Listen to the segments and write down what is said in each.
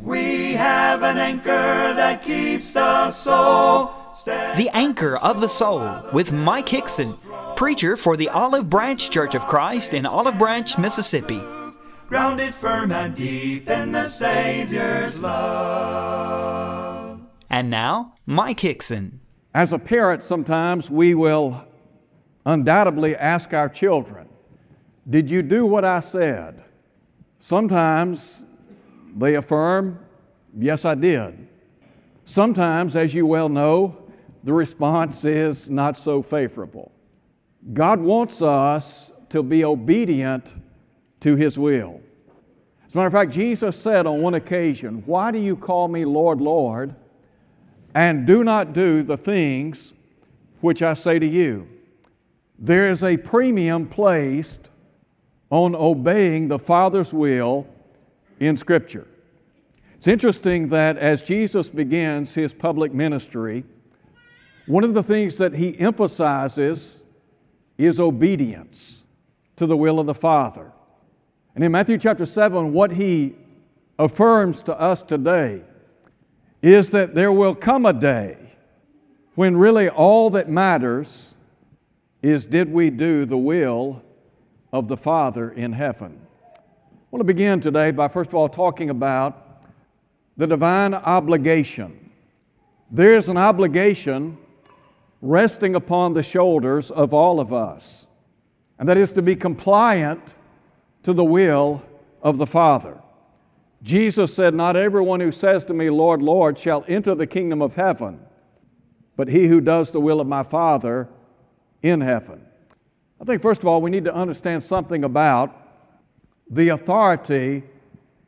We have an anchor that keeps the soul steady. The Anchor of the Soul with Mike Hickson, preacher for the Olive Branch Church of Christ in Olive Branch, Mississippi. grounded firm and deep in the Savior's love. And now, Mike Hickson. As a parent, sometimes we will undoubtedly ask our children, Did you do what I said? Sometimes they affirm, Yes, I did. Sometimes, as you well know, the response is not so favorable. God wants us to be obedient to His will. As a matter of fact, Jesus said on one occasion, Why do you call me Lord, Lord, and do not do the things which I say to you? There is a premium placed on obeying the Father's will in Scripture. It's interesting that as Jesus begins his public ministry, one of the things that he emphasizes is obedience to the will of the Father. And in Matthew chapter 7, what he affirms to us today is that there will come a day when really all that matters is did we do the will of the Father in heaven? I want to begin today by first of all talking about the divine obligation. There is an obligation resting upon the shoulders of all of us, and that is to be compliant to the will of the Father. Jesus said, Not everyone who says to me, Lord, Lord, shall enter the kingdom of heaven, but he who does the will of my Father in heaven. I think, first of all, we need to understand something about the authority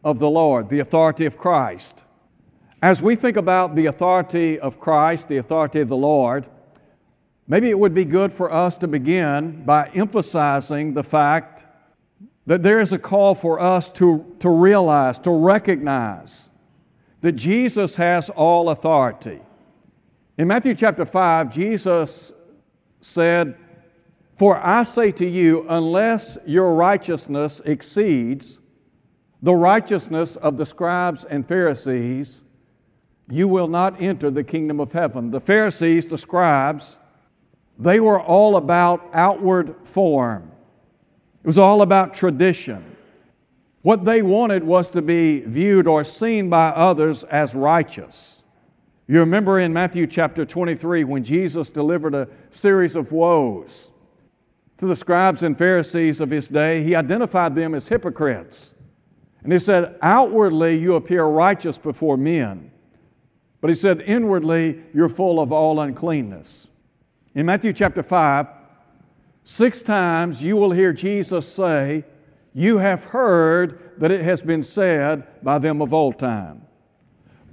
of the Lord, the authority of Christ. As we think about the authority of Christ, the authority of the Lord, maybe it would be good for us to begin by emphasizing the fact that there is a call for us to, to realize, to recognize that Jesus has all authority. In Matthew chapter 5, Jesus said, For I say to you, unless your righteousness exceeds the righteousness of the scribes and Pharisees, you will not enter the kingdom of heaven. The Pharisees, the scribes, they were all about outward form, it was all about tradition. What they wanted was to be viewed or seen by others as righteous. You remember in Matthew chapter 23 when Jesus delivered a series of woes to the scribes and Pharisees of his day, he identified them as hypocrites. And he said, Outwardly you appear righteous before men, but he said, Inwardly you're full of all uncleanness. In Matthew chapter 5, six times you will hear Jesus say, You have heard that it has been said by them of old time.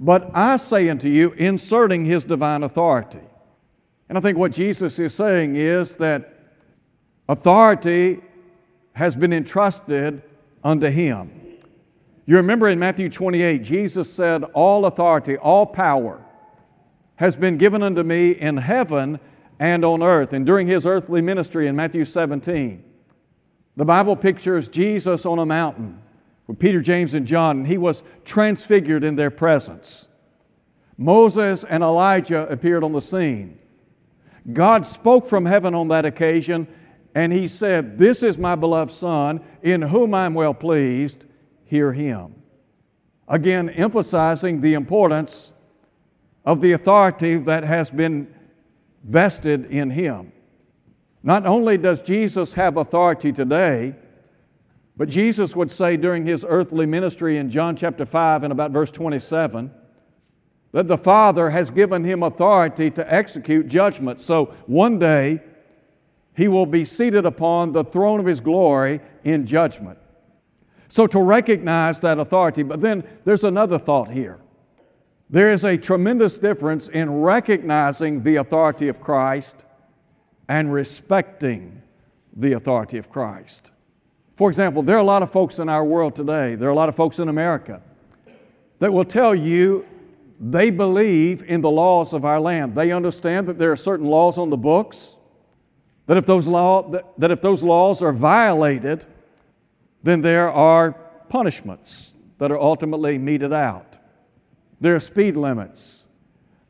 But I say unto you, inserting his divine authority. And I think what Jesus is saying is that authority has been entrusted unto him. You remember in Matthew 28, Jesus said, All authority, all power has been given unto me in heaven and on earth. And during his earthly ministry in Matthew 17, the Bible pictures Jesus on a mountain with Peter, James, and John, and he was transfigured in their presence. Moses and Elijah appeared on the scene. God spoke from heaven on that occasion, and he said, This is my beloved Son, in whom I'm well pleased. Hear him. Again, emphasizing the importance of the authority that has been vested in him. Not only does Jesus have authority today, but Jesus would say during his earthly ministry in John chapter 5 and about verse 27 that the Father has given him authority to execute judgment. So one day he will be seated upon the throne of his glory in judgment. So to recognize that authority, but then there's another thought here. There is a tremendous difference in recognizing the authority of Christ and respecting the authority of Christ. For example, there are a lot of folks in our world today, there are a lot of folks in America that will tell you they believe in the laws of our land. They understand that there are certain laws on the books, that if those, law, that, if those laws are violated, then there are punishments that are ultimately meted out. There are speed limits.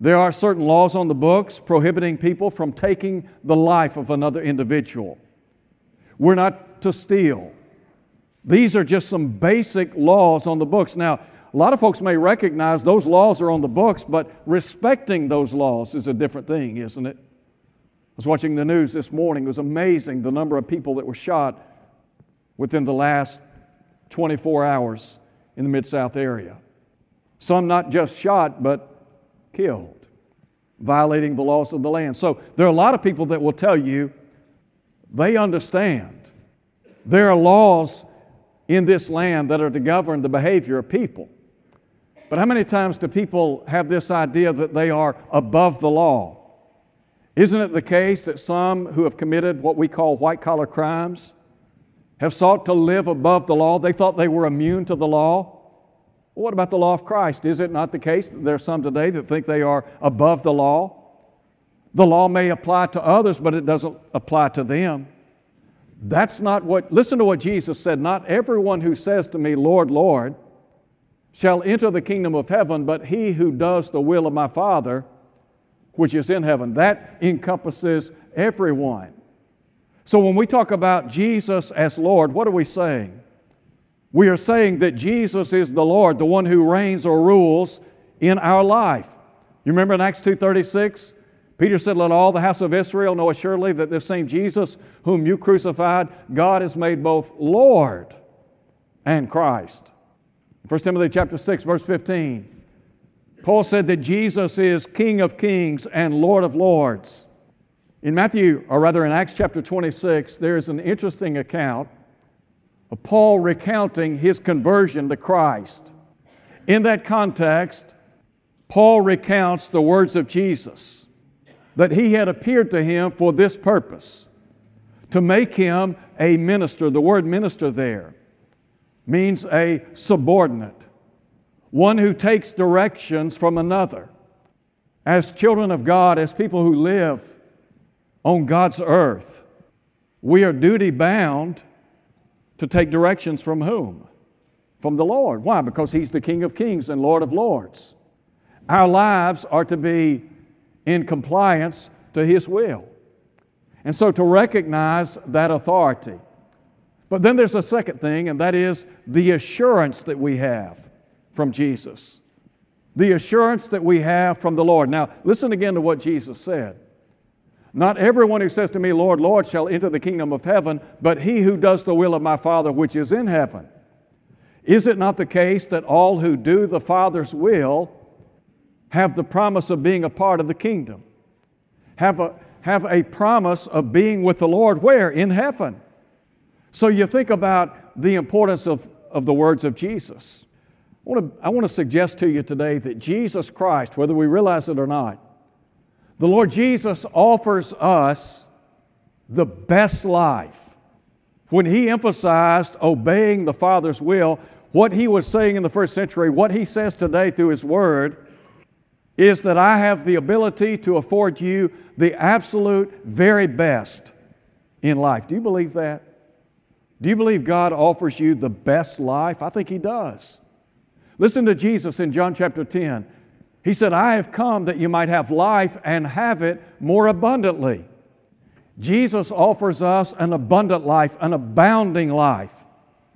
There are certain laws on the books prohibiting people from taking the life of another individual. We're not to steal. These are just some basic laws on the books. Now, a lot of folks may recognize those laws are on the books, but respecting those laws is a different thing, isn't it? I was watching the news this morning. It was amazing the number of people that were shot within the last 24 hours in the Mid South area. Some not just shot, but killed, violating the laws of the land. So there are a lot of people that will tell you they understand. There are laws in this land that are to govern the behavior of people. But how many times do people have this idea that they are above the law? Isn't it the case that some who have committed what we call white collar crimes have sought to live above the law? They thought they were immune to the law. What about the law of Christ? Is it not the case that there are some today that think they are above the law? The law may apply to others, but it doesn't apply to them. That's not what, listen to what Jesus said. Not everyone who says to me, Lord, Lord, shall enter the kingdom of heaven, but he who does the will of my Father which is in heaven. That encompasses everyone. So when we talk about Jesus as Lord, what are we saying? We are saying that Jesus is the Lord, the one who reigns or rules in our life. You remember in Acts 2:36? Peter said, Let all the house of Israel know assuredly that this same Jesus, whom you crucified, God has made both Lord and Christ. 1 Timothy chapter 6, verse 15. Paul said that Jesus is King of kings and Lord of lords. In Matthew, or rather in Acts chapter 26, there is an interesting account of Paul recounting his conversion to Christ. In that context, Paul recounts the words of Jesus that he had appeared to him for this purpose to make him a minister. The word minister there means a subordinate one who takes directions from another. As children of God, as people who live on God's earth, we are duty bound to take directions from whom? From the Lord. Why? Because He's the King of kings and Lord of lords. Our lives are to be in compliance to His will. And so to recognize that authority. But then there's a second thing, and that is the assurance that we have from Jesus. The assurance that we have from the Lord. Now, listen again to what Jesus said. Not everyone who says to me, Lord, Lord, shall enter the kingdom of heaven, but he who does the will of my Father which is in heaven. Is it not the case that all who do the Father's will have the promise of being a part of the kingdom? Have a, have a promise of being with the Lord where? In heaven. So you think about the importance of, of the words of Jesus. I want, to, I want to suggest to you today that Jesus Christ, whether we realize it or not, the Lord Jesus offers us the best life. When he emphasized obeying the Father's will, what he was saying in the first century, what he says today through his word, is that I have the ability to afford you the absolute very best in life. Do you believe that? Do you believe God offers you the best life? I think He does. Listen to Jesus in John chapter 10. He said, I have come that you might have life and have it more abundantly. Jesus offers us an abundant life, an abounding life.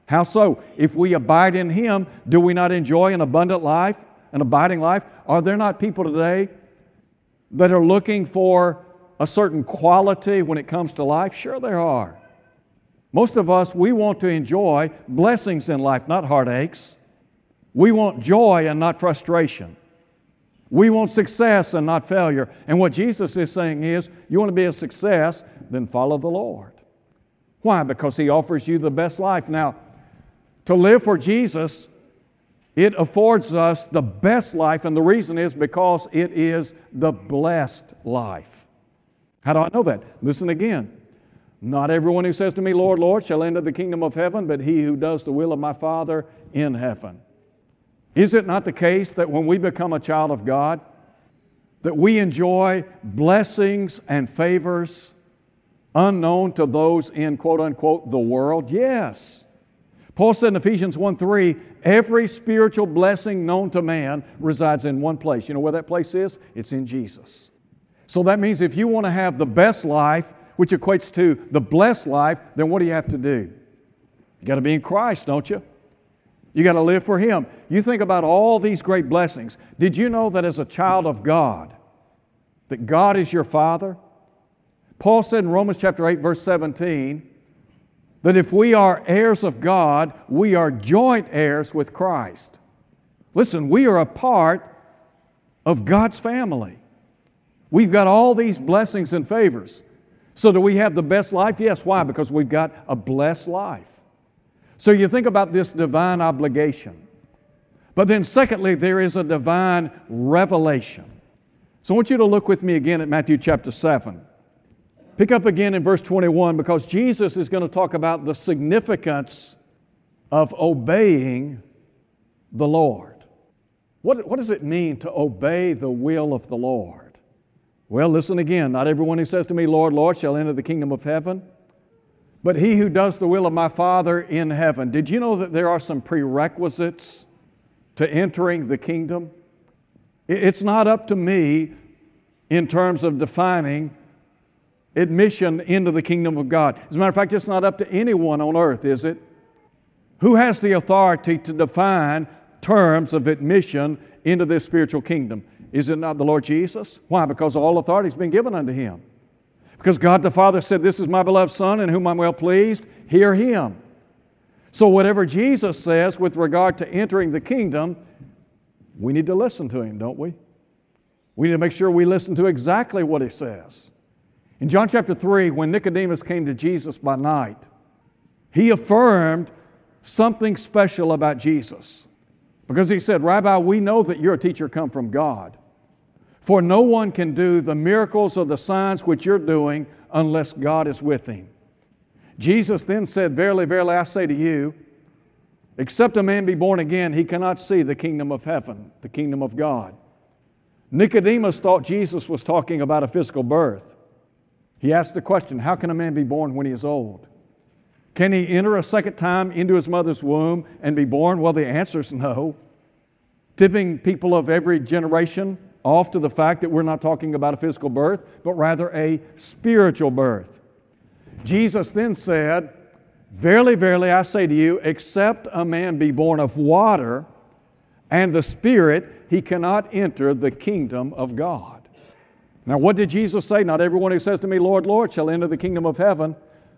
How so? If we abide in Him, do we not enjoy an abundant life, an abiding life? Are there not people today that are looking for a certain quality when it comes to life? Sure, there are. Most of us, we want to enjoy blessings in life, not heartaches. We want joy and not frustration. We want success and not failure. And what Jesus is saying is, you want to be a success, then follow the Lord. Why? Because He offers you the best life. Now, to live for Jesus, it affords us the best life, and the reason is because it is the blessed life. How do I know that? Listen again. Not everyone who says to me, Lord, Lord, shall enter the kingdom of heaven, but he who does the will of my Father in heaven. Is it not the case that when we become a child of God, that we enjoy blessings and favors unknown to those in quote unquote the world? Yes. Paul said in Ephesians 1 3, every spiritual blessing known to man resides in one place. You know where that place is? It's in Jesus. So that means if you want to have the best life, which equates to the blessed life, then what do you have to do? You got to be in Christ, don't you? You got to live for Him. You think about all these great blessings. Did you know that as a child of God, that God is your Father? Paul said in Romans chapter 8, verse 17, that if we are heirs of God, we are joint heirs with Christ. Listen, we are a part of God's family. We've got all these blessings and favors. So, do we have the best life? Yes. Why? Because we've got a blessed life. So, you think about this divine obligation. But then, secondly, there is a divine revelation. So, I want you to look with me again at Matthew chapter 7. Pick up again in verse 21 because Jesus is going to talk about the significance of obeying the Lord. What, what does it mean to obey the will of the Lord? Well, listen again. Not everyone who says to me, Lord, Lord, shall enter the kingdom of heaven, but he who does the will of my Father in heaven. Did you know that there are some prerequisites to entering the kingdom? It's not up to me in terms of defining admission into the kingdom of God. As a matter of fact, it's not up to anyone on earth, is it? Who has the authority to define terms of admission into this spiritual kingdom? Is it not the Lord Jesus? Why? Because all authority has been given unto him. Because God the Father said, This is my beloved Son in whom I'm well pleased, hear him. So, whatever Jesus says with regard to entering the kingdom, we need to listen to him, don't we? We need to make sure we listen to exactly what he says. In John chapter 3, when Nicodemus came to Jesus by night, he affirmed something special about Jesus. Because he said, Rabbi, we know that you're a teacher come from God. For no one can do the miracles or the signs which you're doing unless God is with him. Jesus then said, Verily, verily, I say to you, except a man be born again, he cannot see the kingdom of heaven, the kingdom of God. Nicodemus thought Jesus was talking about a physical birth. He asked the question How can a man be born when he is old? Can he enter a second time into his mother's womb and be born? Well, the answer is no. Tipping people of every generation off to the fact that we're not talking about a physical birth, but rather a spiritual birth. Jesus then said, Verily, verily, I say to you, except a man be born of water and the Spirit, he cannot enter the kingdom of God. Now, what did Jesus say? Not everyone who says to me, Lord, Lord, shall enter the kingdom of heaven,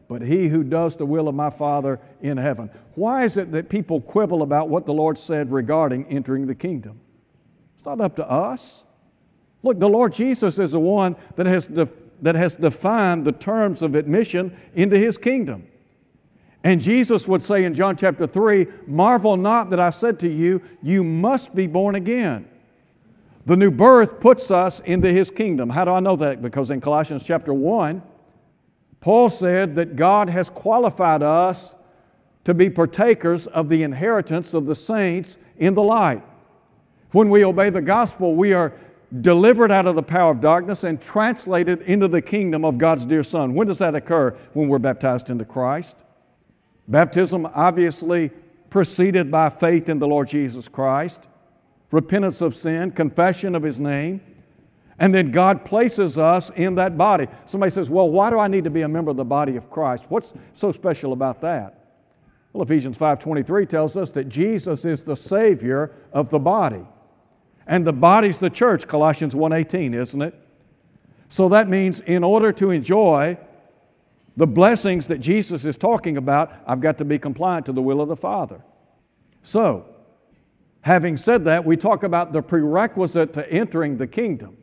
but he who does the will of my Father in heaven. Why is it that people quibble about what the Lord said regarding entering the kingdom? It's not up to us. Look, the Lord Jesus is the one that has, def- that has defined the terms of admission into his kingdom. And Jesus would say in John chapter 3 Marvel not that I said to you, you must be born again. The new birth puts us into his kingdom. How do I know that? Because in Colossians chapter 1, Paul said that God has qualified us to be partakers of the inheritance of the saints in the light. When we obey the gospel, we are delivered out of the power of darkness and translated into the kingdom of God's dear Son. When does that occur? When we're baptized into Christ. Baptism, obviously, preceded by faith in the Lord Jesus Christ repentance of sin, confession of His name, and then God places us in that body. Somebody says, Well, why do I need to be a member of the body of Christ? What's so special about that? Well, Ephesians 5:23 tells us that Jesus is the Savior of the body. And the body's the church, Colossians 1:18, isn't it? So that means in order to enjoy the blessings that Jesus is talking about, I've got to be compliant to the will of the Father. So, Having said that, we talk about the prerequisite to entering the kingdom.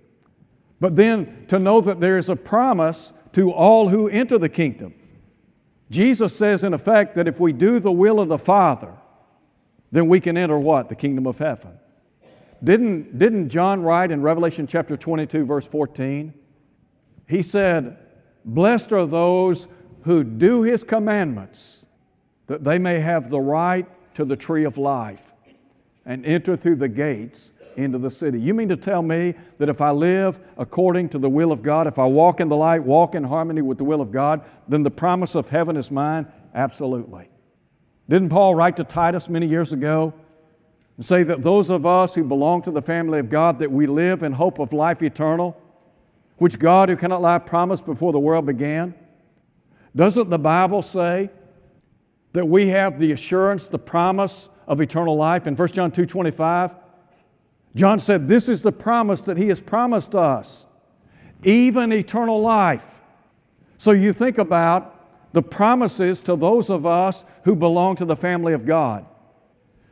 But then to know that there is a promise to all who enter the kingdom. Jesus says, in effect, that if we do the will of the Father, then we can enter what? The kingdom of heaven. Didn't, didn't John write in Revelation chapter 22, verse 14? He said, Blessed are those who do his commandments, that they may have the right to the tree of life and enter through the gates into the city. You mean to tell me that if I live according to the will of God, if I walk in the light, walk in harmony with the will of God, then the promise of heaven is mine? Absolutely. Didn't Paul write to Titus many years ago and say that those of us who belong to the family of God that we live in hope of life eternal, which God who cannot lie promised before the world began? Doesn't the Bible say that we have the assurance, the promise of eternal life in 1 John 2:25? John said, "This is the promise that he has promised us, even eternal life." So you think about the promises to those of us who belong to the family of God.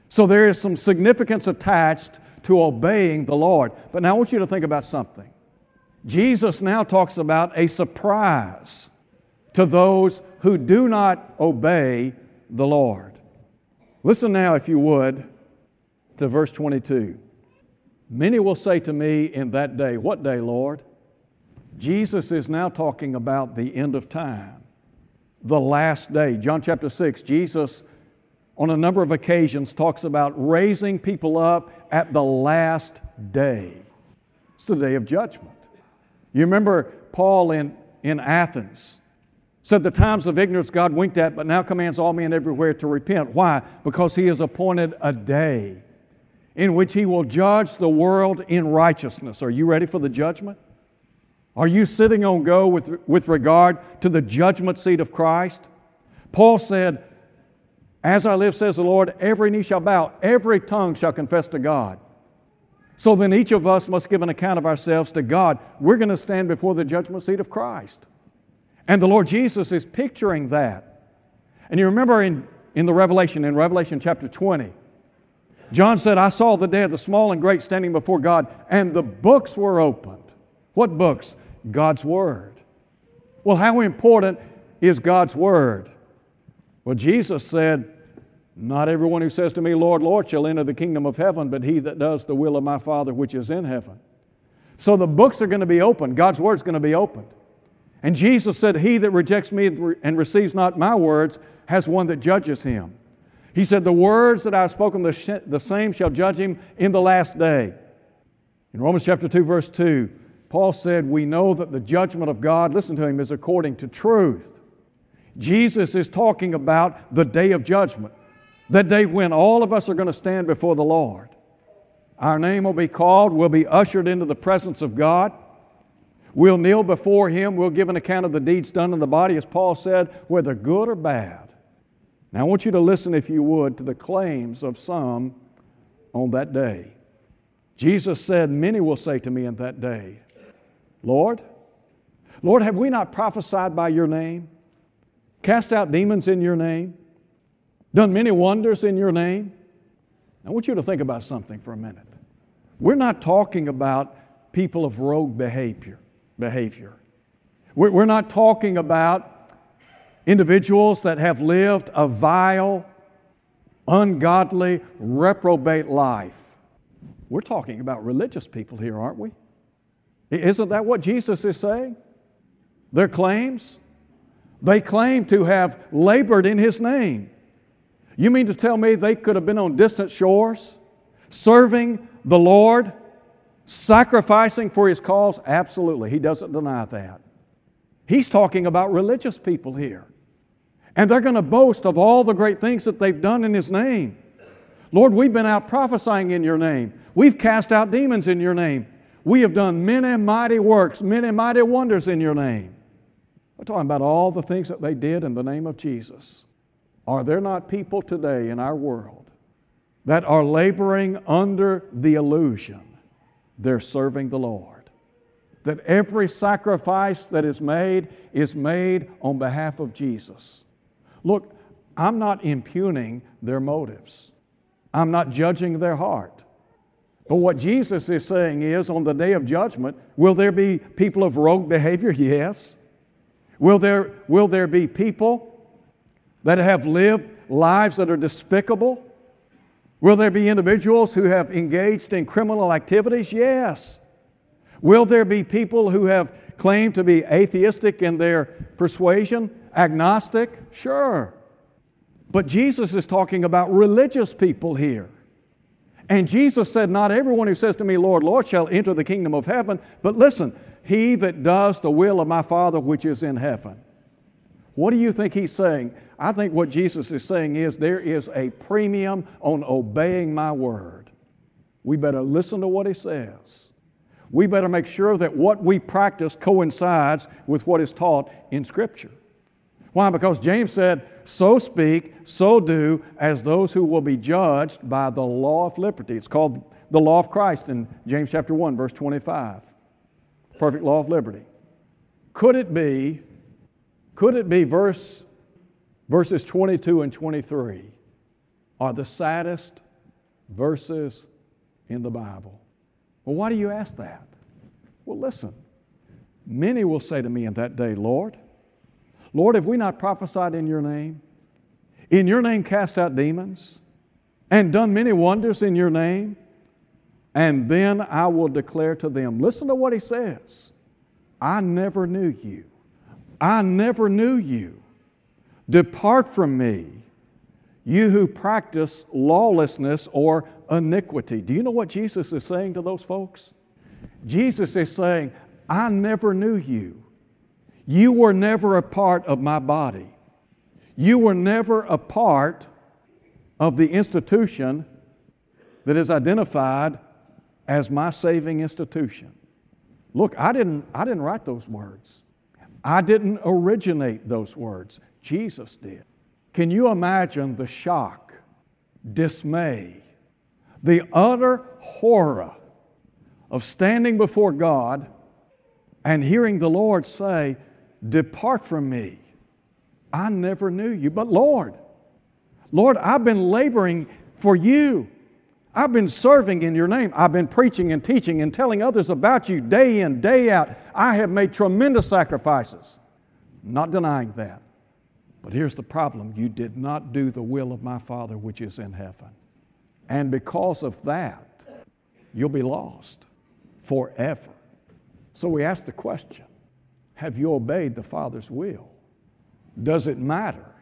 So there is some significance attached to obeying the Lord. But now I want you to think about something. Jesus now talks about a surprise to those who do not obey the Lord. Listen now, if you would, to verse 22. Many will say to me in that day, What day, Lord? Jesus is now talking about the end of time, the last day. John chapter 6, Jesus, on a number of occasions, talks about raising people up at the last day. It's the day of judgment. You remember Paul in, in Athens said, The times of ignorance God winked at, but now commands all men everywhere to repent. Why? Because he has appointed a day in which he will judge the world in righteousness. Are you ready for the judgment? Are you sitting on go with, with regard to the judgment seat of Christ? Paul said, As I live, says the Lord, every knee shall bow, every tongue shall confess to God. So then each of us must give an account of ourselves to God. We're going to stand before the judgment seat of Christ. And the Lord Jesus is picturing that. And you remember in, in the Revelation, in Revelation chapter 20, John said, I saw the dead, the small and great, standing before God, and the books were opened. What books? God's Word. Well, how important is God's Word? Well, Jesus said, Not everyone who says to me, Lord, Lord, shall enter the kingdom of heaven, but he that does the will of my Father which is in heaven. So the books are going to be opened. God's Word is going to be opened. And Jesus said, He that rejects me and receives not my words has one that judges him. He said, The words that I have spoken, the, same shall judge him in the last day. In Romans chapter 2, verse 2, Paul said, We know that the judgment of God, listen to him, is according to truth. Jesus is talking about the day of judgment, the day when all of us are going to stand before the Lord. Our name will be called, we'll be ushered into the presence of God. We'll kneel before Him, we'll give an account of the deeds done in the body, as Paul said, whether good or bad. Now, I want you to listen, if you would, to the claims of some on that day. Jesus said, Many will say to me in that day, Lord, Lord, have we not prophesied by your name, cast out demons in your name, done many wonders in your name? I want you to think about something for a minute. We're not talking about people of rogue behavior. behavior. We're not talking about individuals that have lived a vile, ungodly, reprobate life. We're talking about religious people here, aren't we? Isn't that what Jesus is saying? Their claims? They claim to have labored in His name. You mean to tell me they could have been on distant shores, serving the Lord, sacrificing for His cause? Absolutely. He doesn't deny that. He's talking about religious people here. And they're going to boast of all the great things that they've done in His name. Lord, we've been out prophesying in your name. We've cast out demons in your name. We have done many mighty works, many mighty wonders in your name. We're talking about all the things that they did in the name of Jesus. Are there not people today in our world that are laboring under the illusion they're serving the Lord? That every sacrifice that is made is made on behalf of Jesus. Look, I'm not impugning their motives, I'm not judging their heart. But what Jesus is saying is on the day of judgment, will there be people of rogue behavior? Yes. Will there, will there be people that have lived lives that are despicable? Will there be individuals who have engaged in criminal activities? Yes. Will there be people who have claimed to be atheistic in their persuasion? Agnostic? Sure. But Jesus is talking about religious people here. And Jesus said, Not everyone who says to me, Lord, Lord, shall enter the kingdom of heaven, but listen, he that does the will of my Father which is in heaven. What do you think he's saying? I think what Jesus is saying is there is a premium on obeying my word. We better listen to what he says. We better make sure that what we practice coincides with what is taught in Scripture. Why? Because James said, So speak, so do, as those who will be judged by the law of liberty. It's called the law of Christ in James chapter 1, verse 25. Perfect law of liberty. Could it be, could it be verse, verses 22 and 23 are the saddest verses in the Bible? Well, why do you ask that? Well, listen. Many will say to me in that day, Lord, Lord, have we not prophesied in your name? In your name cast out demons and done many wonders in your name? And then I will declare to them, listen to what he says I never knew you. I never knew you. Depart from me, you who practice lawlessness or iniquity. Do you know what Jesus is saying to those folks? Jesus is saying, I never knew you. You were never a part of my body. You were never a part of the institution that is identified as my saving institution. Look, I didn't, I didn't write those words. I didn't originate those words. Jesus did. Can you imagine the shock, dismay, the utter horror of standing before God and hearing the Lord say, Depart from me. I never knew you. But Lord, Lord, I've been laboring for you. I've been serving in your name. I've been preaching and teaching and telling others about you day in, day out. I have made tremendous sacrifices. Not denying that. But here's the problem you did not do the will of my Father which is in heaven. And because of that, you'll be lost forever. So we ask the question have you obeyed the Father's will? Does it matter?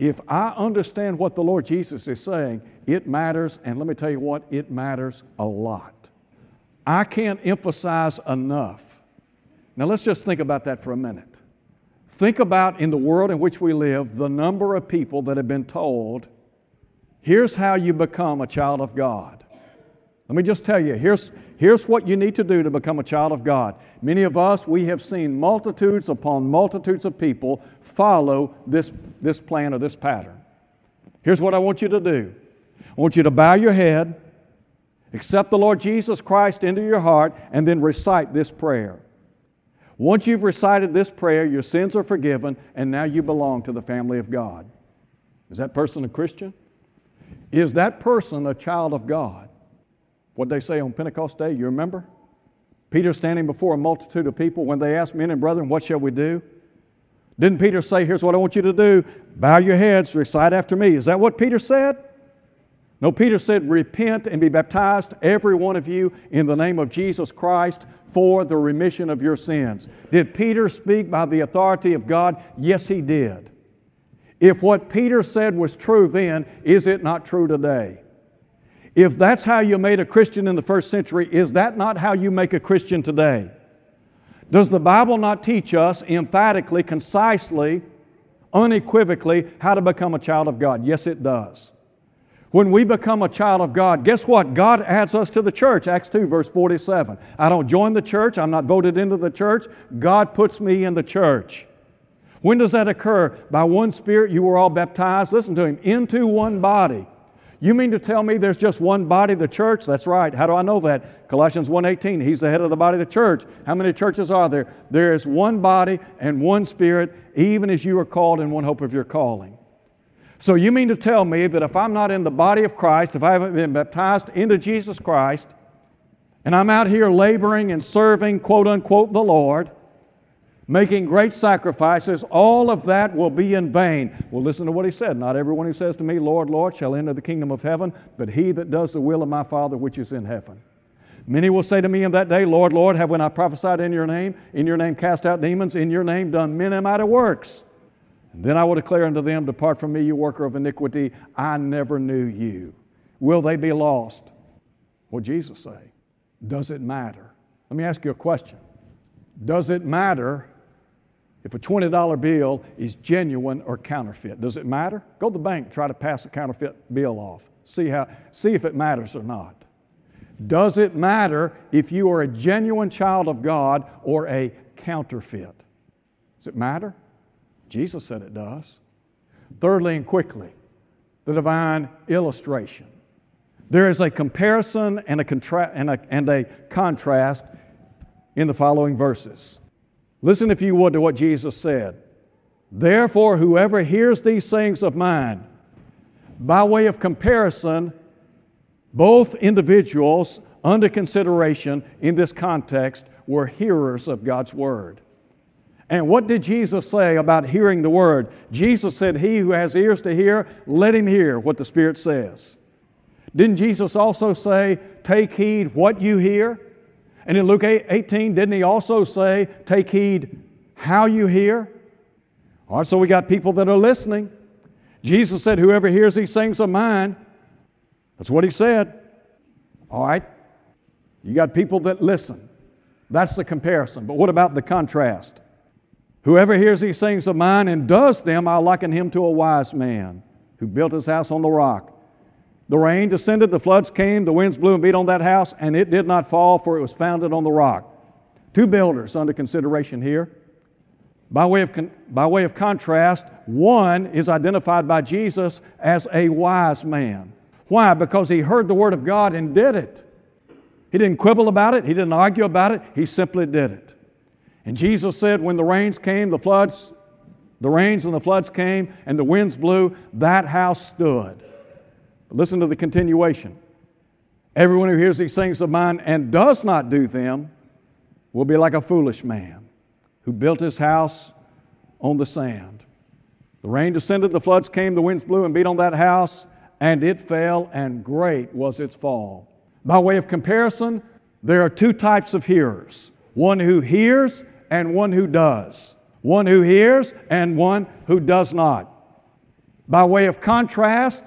If I understand what the Lord Jesus is saying, it matters, and let me tell you what, it matters a lot. I can't emphasize enough. Now let's just think about that for a minute. Think about in the world in which we live the number of people that have been told, here's how you become a child of God. Let me just tell you, here's, here's what you need to do to become a child of God. Many of us, we have seen multitudes upon multitudes of people follow this, this plan or this pattern. Here's what I want you to do I want you to bow your head, accept the Lord Jesus Christ into your heart, and then recite this prayer. Once you've recited this prayer, your sins are forgiven, and now you belong to the family of God. Is that person a Christian? Is that person a child of God? What they say on Pentecost Day, you remember? Peter standing before a multitude of people when they asked men and brethren, What shall we do? Didn't Peter say, Here's what I want you to do bow your heads, recite after me? Is that what Peter said? No, Peter said, Repent and be baptized, every one of you, in the name of Jesus Christ for the remission of your sins. Did Peter speak by the authority of God? Yes, he did. If what Peter said was true then, is it not true today? If that's how you made a Christian in the first century, is that not how you make a Christian today? Does the Bible not teach us emphatically, concisely, unequivocally how to become a child of God? Yes, it does. When we become a child of God, guess what? God adds us to the church. Acts 2, verse 47. I don't join the church, I'm not voted into the church. God puts me in the church. When does that occur? By one Spirit, you were all baptized, listen to him, into one body. You mean to tell me there's just one body, the church? That's right. How do I know that? Colossians 1:18. He's the head of the body of the church. How many churches are there? There is one body and one spirit, even as you are called in one hope of your calling. So you mean to tell me that if I'm not in the body of Christ, if I haven't been baptized into Jesus Christ, and I'm out here laboring and serving, quote unquote, the Lord, making great sacrifices, all of that will be in vain. Well, listen to what he said. Not everyone who says to me, Lord, Lord, shall enter the kingdom of heaven, but he that does the will of my Father which is in heaven. Many will say to me in that day, Lord, Lord, have we not prophesied in your name? In your name cast out demons? In your name done many mighty works? And then I will declare unto them, Depart from me, you worker of iniquity, I never knew you. Will they be lost? What Jesus say? Does it matter? Let me ask you a question. Does it matter if a $20 bill is genuine or counterfeit. Does it matter? Go to the bank, try to pass a counterfeit bill off. See, how, see if it matters or not. Does it matter if you are a genuine child of God or a counterfeit? Does it matter? Jesus said it does. Thirdly and quickly, the divine illustration. There is a comparison and a, contra- and a, and a contrast in the following verses. Listen, if you would, to what Jesus said. Therefore, whoever hears these things of mine, by way of comparison, both individuals under consideration in this context were hearers of God's Word. And what did Jesus say about hearing the Word? Jesus said, He who has ears to hear, let him hear what the Spirit says. Didn't Jesus also say, Take heed what you hear? And in Luke 18, didn't he also say, Take heed how you hear? All right, so we got people that are listening. Jesus said, Whoever hears these things of mine, that's what he said. All right, you got people that listen. That's the comparison. But what about the contrast? Whoever hears these things of mine and does them, I'll liken him to a wise man who built his house on the rock. The rain descended, the floods came, the winds blew and beat on that house, and it did not fall, for it was founded on the rock. Two builders under consideration here. By way, of con- by way of contrast, one is identified by Jesus as a wise man. Why? Because he heard the Word of God and did it. He didn't quibble about it, he didn't argue about it, he simply did it. And Jesus said, when the rains came, the floods, the rains and the floods came, and the winds blew, that house stood. But listen to the continuation. Everyone who hears these things of mine and does not do them will be like a foolish man who built his house on the sand. The rain descended, the floods came, the winds blew and beat on that house, and it fell, and great was its fall. By way of comparison, there are two types of hearers one who hears and one who does, one who hears and one who does not. By way of contrast,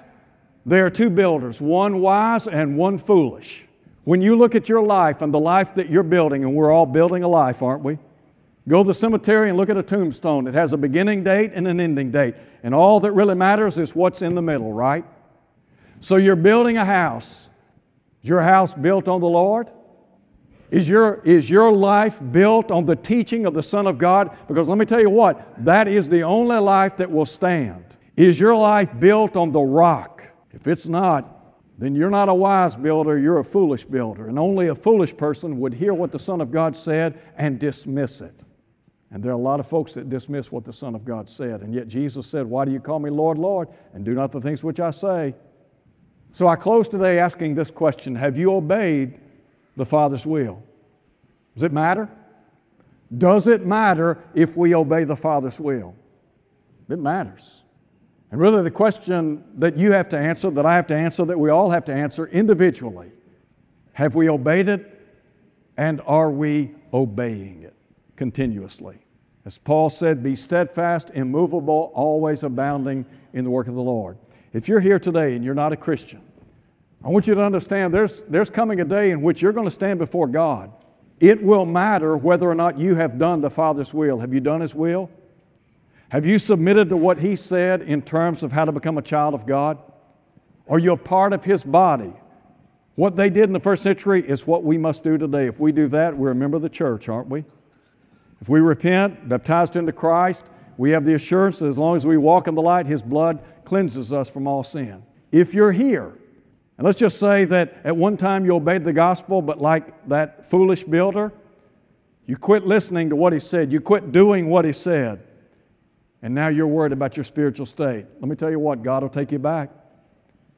there are two builders, one wise and one foolish. When you look at your life and the life that you're building, and we're all building a life, aren't we? Go to the cemetery and look at a tombstone. It has a beginning date and an ending date. And all that really matters is what's in the middle, right? So you're building a house. Is your house built on the Lord? Is your, is your life built on the teaching of the Son of God? Because let me tell you what, that is the only life that will stand. Is your life built on the rock? If it's not, then you're not a wise builder, you're a foolish builder. And only a foolish person would hear what the Son of God said and dismiss it. And there are a lot of folks that dismiss what the Son of God said. And yet Jesus said, Why do you call me Lord, Lord, and do not the things which I say? So I close today asking this question Have you obeyed the Father's will? Does it matter? Does it matter if we obey the Father's will? It matters. And really, the question that you have to answer, that I have to answer, that we all have to answer individually have we obeyed it and are we obeying it continuously? As Paul said, be steadfast, immovable, always abounding in the work of the Lord. If you're here today and you're not a Christian, I want you to understand there's, there's coming a day in which you're going to stand before God. It will matter whether or not you have done the Father's will. Have you done His will? Have you submitted to what He said in terms of how to become a child of God? Are you a part of His body? What they did in the first century is what we must do today. If we do that, we're a member of the church, aren't we? If we repent, baptized into Christ, we have the assurance that as long as we walk in the light, His blood cleanses us from all sin. If you're here, and let's just say that at one time you obeyed the gospel, but like that foolish builder, you quit listening to what He said, you quit doing what He said, and now you're worried about your spiritual state. Let me tell you what, God will take you back.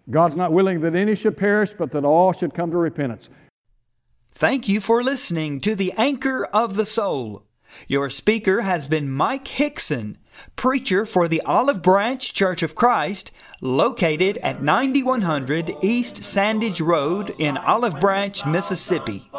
God's not willing that any should perish, but that all should come to repentance. Thank you for listening to the Anchor of the Soul. Your speaker has been Mike Hickson, preacher for the Olive Branch Church of Christ, located at 9100 East Sandidge Road in Olive Branch, Mississippi.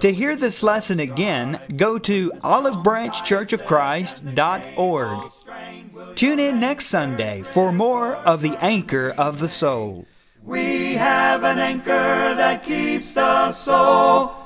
To hear this lesson again, go to olivebranchchurchofchrist.org. Tune in next Sunday for more of the Anchor of the Soul. We have an anchor that keeps the soul